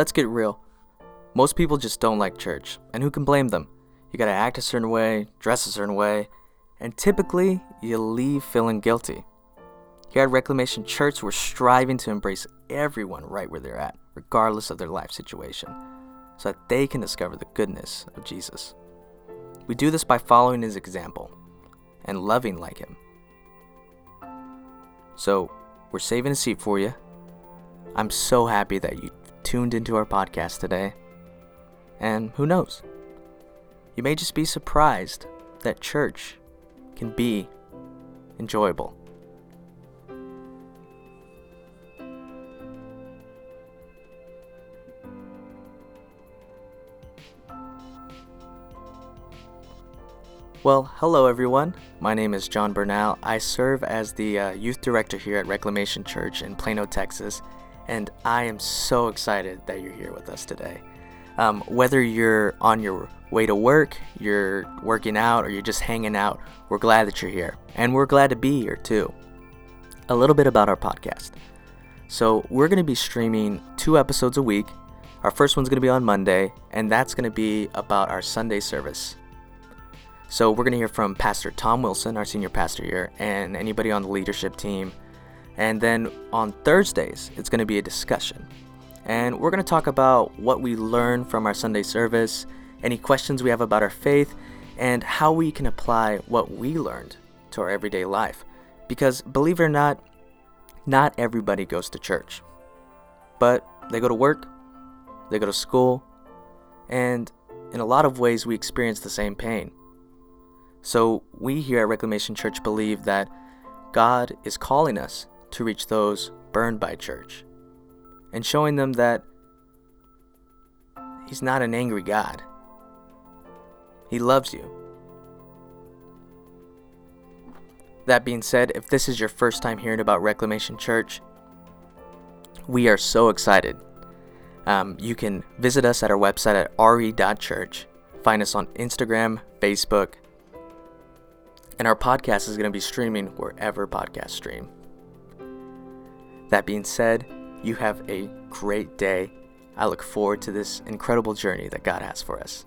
let's get real. Most people just don't like church, and who can blame them? You gotta act a certain way, dress a certain way, and typically you leave feeling guilty. Here at Reclamation Church, we're striving to embrace everyone right where they're at, regardless of their life situation, so that they can discover the goodness of Jesus. We do this by following his example and loving like him. So, we're saving a seat for you. I'm so happy that you tuned into our podcast today. And who knows? You may just be surprised that church can be enjoyable. Well, hello everyone. My name is John Bernal. I serve as the uh, youth director here at Reclamation Church in Plano, Texas, and I am so excited that you're here with us today. Um, whether you're on your way to work, you're working out, or you're just hanging out, we're glad that you're here, and we're glad to be here too. A little bit about our podcast. So, we're going to be streaming two episodes a week. Our first one's going to be on Monday, and that's going to be about our Sunday service. So we're going to hear from Pastor Tom Wilson, our senior pastor here, and anybody on the leadership team. And then on Thursdays, it's going to be a discussion. And we're going to talk about what we learn from our Sunday service, any questions we have about our faith, and how we can apply what we learned to our everyday life. Because believe it or not, not everybody goes to church. But they go to work, they go to school, and in a lot of ways, we experience the same pain. So, we here at Reclamation Church believe that God is calling us to reach those burned by church and showing them that He's not an angry God. He loves you. That being said, if this is your first time hearing about Reclamation Church, we are so excited. Um, you can visit us at our website at re.church. Find us on Instagram, Facebook, and our podcast is going to be streaming wherever podcasts stream. That being said, you have a great day. I look forward to this incredible journey that God has for us.